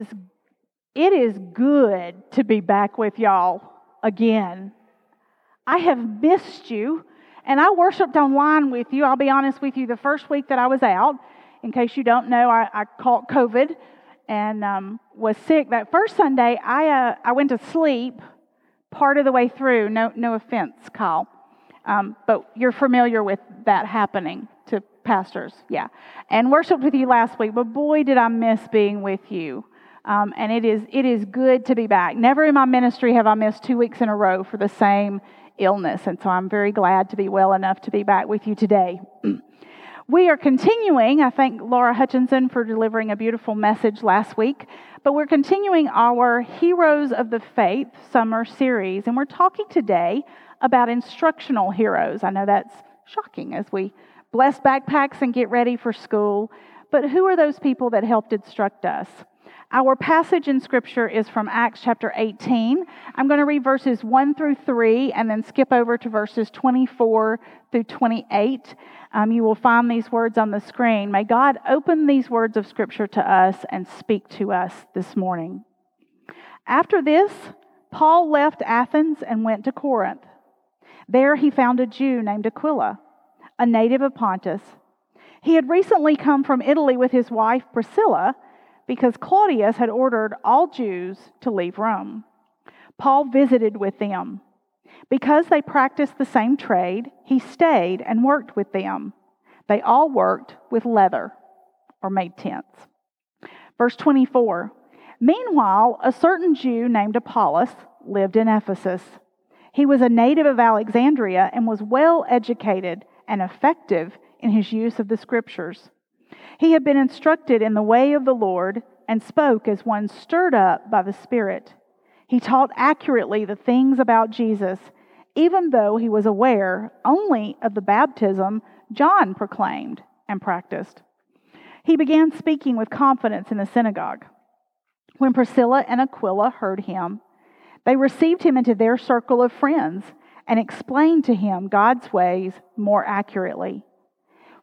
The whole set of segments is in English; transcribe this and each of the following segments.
It is good to be back with y'all again. I have missed you, and I worshiped online with you. I'll be honest with you, the first week that I was out, in case you don't know, I, I caught COVID and um, was sick. That first Sunday, I, uh, I went to sleep part of the way through. No, no offense, Kyle. Um, but you're familiar with that happening to pastors, yeah. And worshiped with you last week, but boy, did I miss being with you. Um, and it is, it is good to be back. Never in my ministry have I missed two weeks in a row for the same illness. And so I'm very glad to be well enough to be back with you today. we are continuing, I thank Laura Hutchinson for delivering a beautiful message last week, but we're continuing our Heroes of the Faith summer series. And we're talking today about instructional heroes. I know that's shocking as we bless backpacks and get ready for school. But who are those people that helped instruct us? Our passage in Scripture is from Acts chapter 18. I'm going to read verses 1 through 3 and then skip over to verses 24 through 28. Um, you will find these words on the screen. May God open these words of Scripture to us and speak to us this morning. After this, Paul left Athens and went to Corinth. There he found a Jew named Aquila, a native of Pontus. He had recently come from Italy with his wife Priscilla because Claudius had ordered all Jews to leave Rome. Paul visited with them. Because they practiced the same trade, he stayed and worked with them. They all worked with leather or made tents. Verse 24 Meanwhile, a certain Jew named Apollos lived in Ephesus. He was a native of Alexandria and was well educated and effective in his use of the scriptures. He had been instructed in the way of the Lord and spoke as one stirred up by the Spirit. He taught accurately the things about Jesus, even though he was aware only of the baptism John proclaimed and practiced. He began speaking with confidence in the synagogue. When Priscilla and Aquila heard him, they received him into their circle of friends and explained to him God's ways more accurately.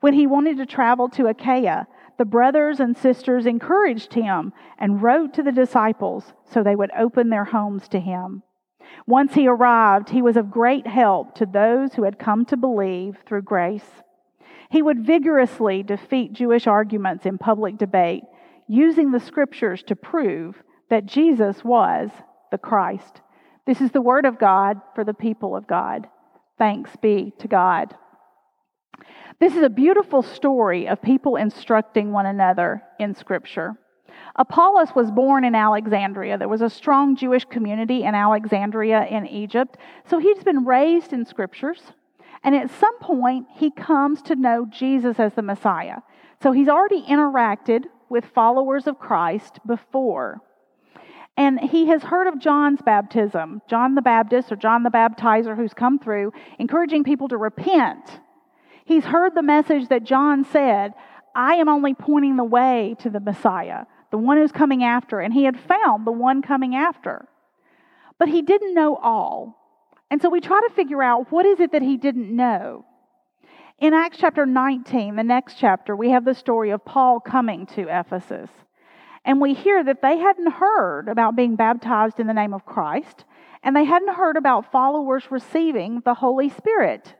When he wanted to travel to Achaia, the brothers and sisters encouraged him and wrote to the disciples so they would open their homes to him. Once he arrived, he was of great help to those who had come to believe through grace. He would vigorously defeat Jewish arguments in public debate, using the scriptures to prove that Jesus was the Christ. This is the word of God for the people of God. Thanks be to God. This is a beautiful story of people instructing one another in Scripture. Apollos was born in Alexandria. There was a strong Jewish community in Alexandria in Egypt. So he's been raised in Scriptures. And at some point, he comes to know Jesus as the Messiah. So he's already interacted with followers of Christ before. And he has heard of John's baptism, John the Baptist or John the Baptizer, who's come through, encouraging people to repent He's heard the message that John said, I am only pointing the way to the Messiah, the one who's coming after. And he had found the one coming after. But he didn't know all. And so we try to figure out what is it that he didn't know. In Acts chapter 19, the next chapter, we have the story of Paul coming to Ephesus. And we hear that they hadn't heard about being baptized in the name of Christ, and they hadn't heard about followers receiving the Holy Spirit.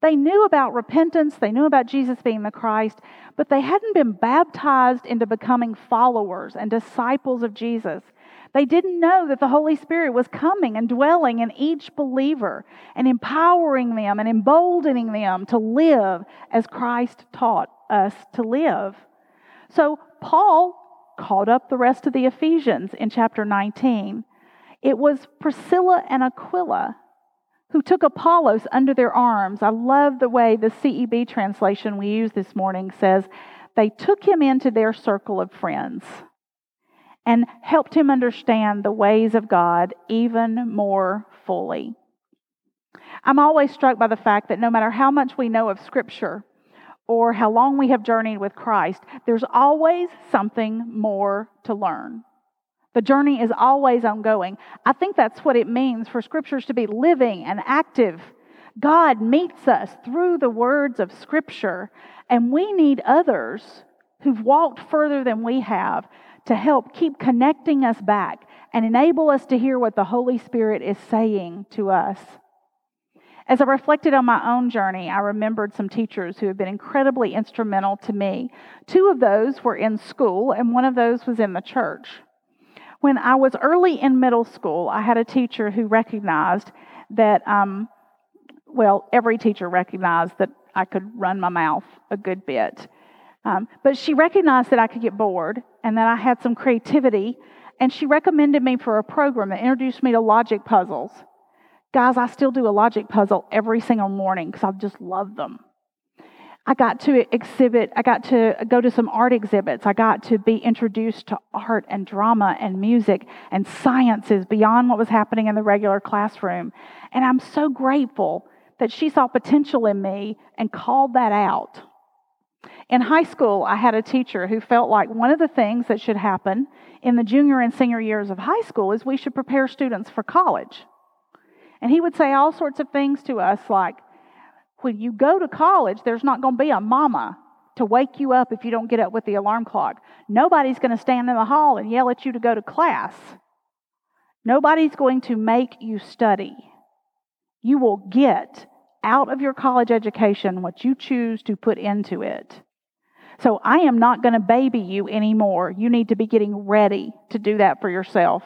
They knew about repentance, they knew about Jesus being the Christ, but they hadn't been baptized into becoming followers and disciples of Jesus. They didn't know that the Holy Spirit was coming and dwelling in each believer and empowering them and emboldening them to live as Christ taught us to live. So Paul called up the rest of the Ephesians in chapter 19. It was Priscilla and Aquila who took Apollos under their arms. I love the way the CEB translation we use this morning says they took him into their circle of friends and helped him understand the ways of God even more fully. I'm always struck by the fact that no matter how much we know of Scripture or how long we have journeyed with Christ, there's always something more to learn. The journey is always ongoing. I think that's what it means for scriptures to be living and active. God meets us through the words of scripture, and we need others who've walked further than we have to help keep connecting us back and enable us to hear what the Holy Spirit is saying to us. As I reflected on my own journey, I remembered some teachers who have been incredibly instrumental to me. Two of those were in school, and one of those was in the church. When I was early in middle school, I had a teacher who recognized that, um, well, every teacher recognized that I could run my mouth a good bit. Um, but she recognized that I could get bored and that I had some creativity, and she recommended me for a program that introduced me to logic puzzles. Guys, I still do a logic puzzle every single morning because I just love them. I got to exhibit, I got to go to some art exhibits. I got to be introduced to art and drama and music and sciences beyond what was happening in the regular classroom. And I'm so grateful that she saw potential in me and called that out. In high school, I had a teacher who felt like one of the things that should happen in the junior and senior years of high school is we should prepare students for college. And he would say all sorts of things to us like, when you go to college, there's not going to be a mama to wake you up if you don't get up with the alarm clock. Nobody's going to stand in the hall and yell at you to go to class. Nobody's going to make you study. You will get out of your college education what you choose to put into it. So I am not going to baby you anymore. You need to be getting ready to do that for yourself.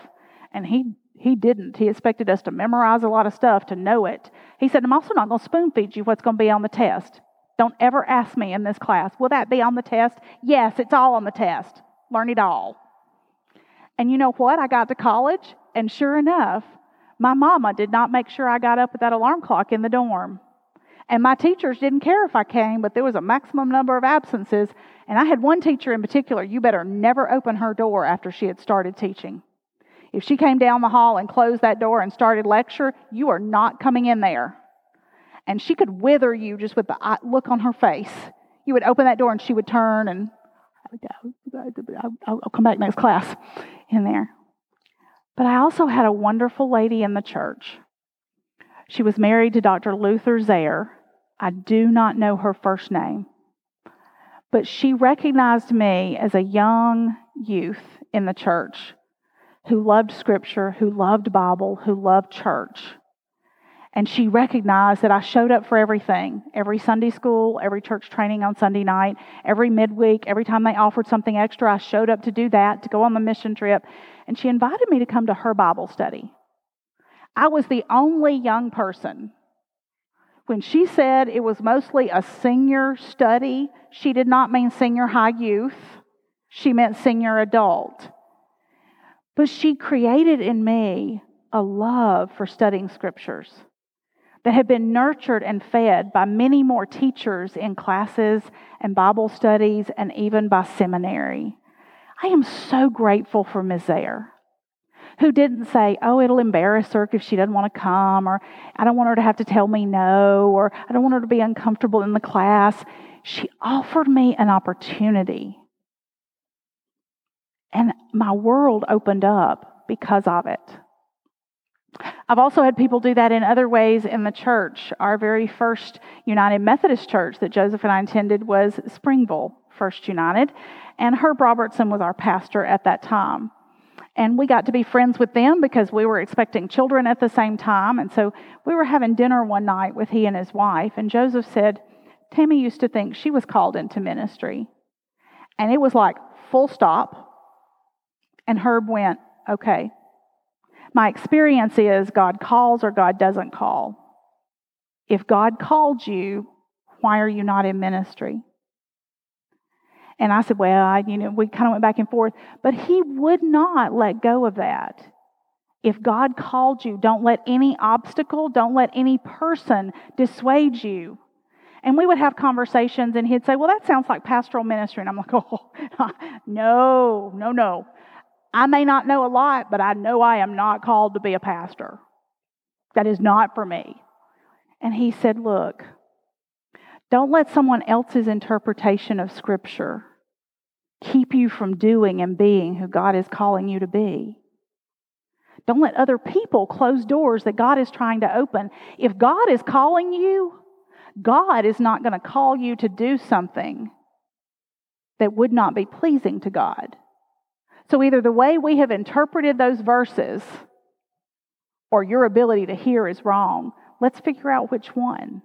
And he he didn't. He expected us to memorize a lot of stuff to know it. He said, I'm also not going to spoon feed you what's going to be on the test. Don't ever ask me in this class, will that be on the test? Yes, it's all on the test. Learn it all. And you know what? I got to college, and sure enough, my mama did not make sure I got up with that alarm clock in the dorm. And my teachers didn't care if I came, but there was a maximum number of absences. And I had one teacher in particular, you better never open her door after she had started teaching. If she came down the hall and closed that door and started lecture, you are not coming in there. And she could wither you just with the look on her face. You would open that door and she would turn and I'll come back next class in there. But I also had a wonderful lady in the church. She was married to Dr. Luther Zayer. I do not know her first name, but she recognized me as a young youth in the church who loved Scripture, who loved Bible, who loved church. And she recognized that I showed up for everything every Sunday school, every church training on Sunday night, every midweek, every time they offered something extra, I showed up to do that, to go on the mission trip. And she invited me to come to her Bible study. I was the only young person. When she said it was mostly a senior study, she did not mean senior high youth, she meant senior adult. But she created in me a love for studying scriptures that had been nurtured and fed by many more teachers in classes and Bible studies and even by seminary. I am so grateful for Ms. Zayer, who didn't say, Oh, it'll embarrass her if she doesn't want to come, or I don't want her to have to tell me no, or I don't want her to be uncomfortable in the class. She offered me an opportunity and my world opened up because of it. I've also had people do that in other ways in the church. Our very first United Methodist church that Joseph and I attended was Springville First United, and Herb Robertson was our pastor at that time. And we got to be friends with them because we were expecting children at the same time. And so we were having dinner one night with he and his wife, and Joseph said, Tammy used to think she was called into ministry. And it was like full stop and Herb went, Okay. My experience is God calls or God doesn't call. If God called you, why are you not in ministry? And I said, Well, I, you know, we kind of went back and forth, but he would not let go of that. If God called you, don't let any obstacle, don't let any person dissuade you. And we would have conversations, and he'd say, Well, that sounds like pastoral ministry. And I'm like, Oh, no, no, no. I may not know a lot, but I know I am not called to be a pastor. That is not for me. And he said, Look, don't let someone else's interpretation of Scripture keep you from doing and being who God is calling you to be. Don't let other people close doors that God is trying to open. If God is calling you, God is not going to call you to do something that would not be pleasing to God. So either the way we have interpreted those verses or your ability to hear is wrong. Let's figure out which one.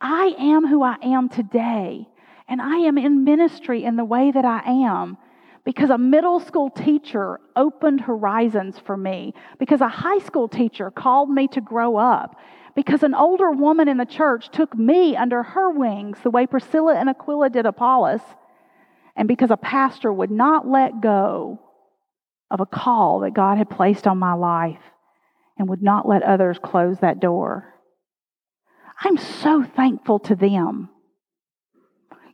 I am who I am today, and I am in ministry in the way that I am because a middle school teacher opened horizons for me, because a high school teacher called me to grow up, because an older woman in the church took me under her wings the way Priscilla and Aquila did Apollos, and because a pastor would not let go of a call that God had placed on my life and would not let others close that door. I'm so thankful to them.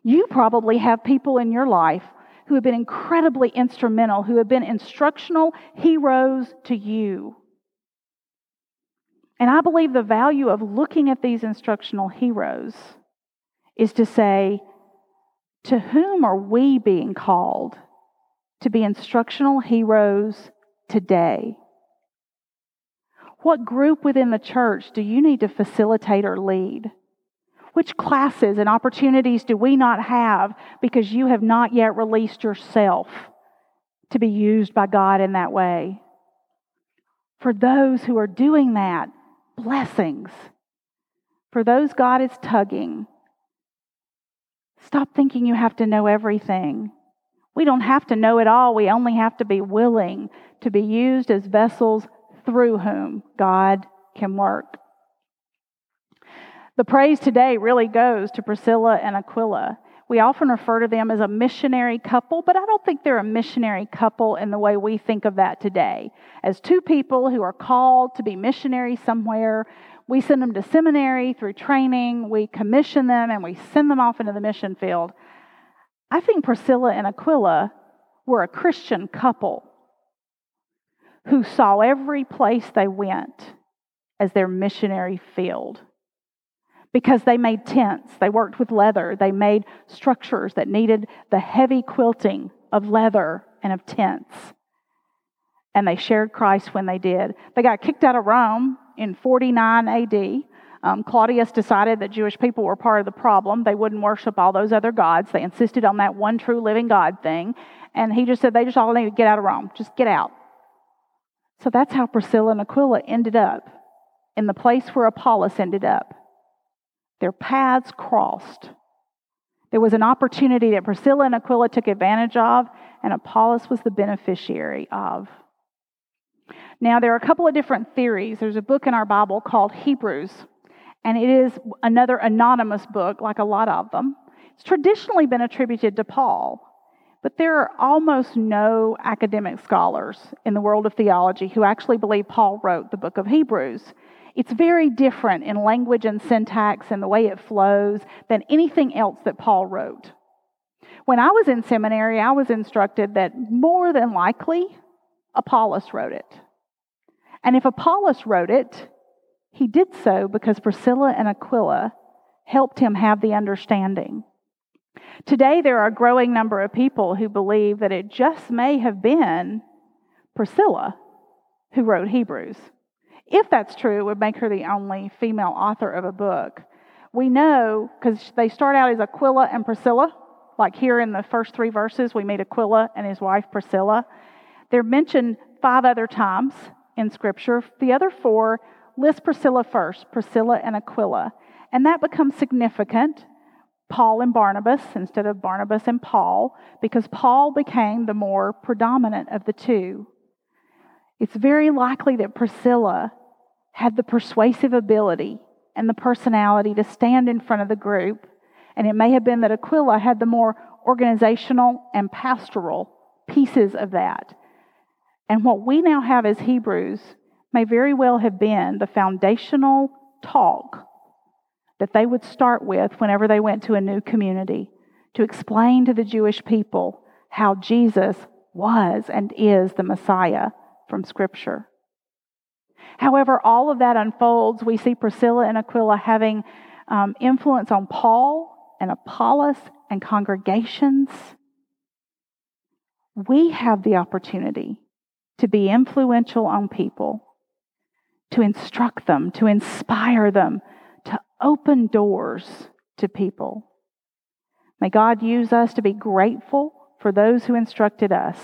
You probably have people in your life who have been incredibly instrumental, who have been instructional heroes to you. And I believe the value of looking at these instructional heroes is to say, to whom are we being called to be instructional heroes today? What group within the church do you need to facilitate or lead? Which classes and opportunities do we not have because you have not yet released yourself to be used by God in that way? For those who are doing that, blessings. For those God is tugging, stop thinking you have to know everything. We don't have to know it all. We only have to be willing to be used as vessels through whom God can work. The praise today really goes to Priscilla and Aquila. We often refer to them as a missionary couple, but I don't think they're a missionary couple in the way we think of that today. As two people who are called to be missionaries somewhere, we send them to seminary through training, we commission them, and we send them off into the mission field. I think Priscilla and Aquila were a Christian couple who saw every place they went as their missionary field because they made tents, they worked with leather, they made structures that needed the heavy quilting of leather and of tents. And they shared Christ when they did. They got kicked out of Rome in 49 AD. Um, Claudius decided that Jewish people were part of the problem. They wouldn't worship all those other gods. They insisted on that one true living God thing. And he just said they just all need to get out of Rome. Just get out. So that's how Priscilla and Aquila ended up in the place where Apollos ended up. Their paths crossed. There was an opportunity that Priscilla and Aquila took advantage of, and Apollos was the beneficiary of. Now, there are a couple of different theories. There's a book in our Bible called Hebrews, and it is another anonymous book, like a lot of them. It's traditionally been attributed to Paul, but there are almost no academic scholars in the world of theology who actually believe Paul wrote the book of Hebrews. It's very different in language and syntax and the way it flows than anything else that Paul wrote. When I was in seminary, I was instructed that more than likely Apollos wrote it. And if Apollos wrote it, he did so because Priscilla and Aquila helped him have the understanding. Today, there are a growing number of people who believe that it just may have been Priscilla who wrote Hebrews. If that's true, it would make her the only female author of a book. We know because they start out as Aquila and Priscilla. Like here in the first three verses, we meet Aquila and his wife Priscilla. They're mentioned five other times in Scripture. The other four list Priscilla first, Priscilla and Aquila. And that becomes significant, Paul and Barnabas instead of Barnabas and Paul, because Paul became the more predominant of the two. It's very likely that Priscilla had the persuasive ability and the personality to stand in front of the group, and it may have been that Aquila had the more organizational and pastoral pieces of that. And what we now have as Hebrews may very well have been the foundational talk that they would start with whenever they went to a new community to explain to the Jewish people how Jesus was and is the Messiah from Scripture. However, all of that unfolds. We see Priscilla and Aquila having um, influence on Paul and Apollos and congregations. We have the opportunity to be influential on people, to instruct them, to inspire them, to open doors to people. May God use us to be grateful for those who instructed us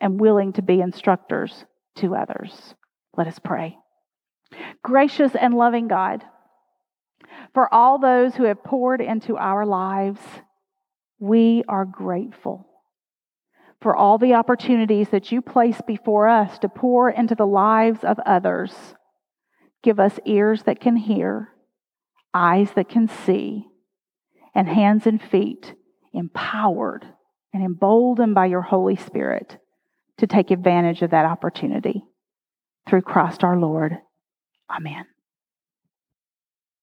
and willing to be instructors to others. Let us pray. Gracious and loving God, for all those who have poured into our lives, we are grateful. For all the opportunities that you place before us to pour into the lives of others, give us ears that can hear, eyes that can see, and hands and feet empowered and emboldened by your Holy Spirit to take advantage of that opportunity. Through Christ our Lord. Amen.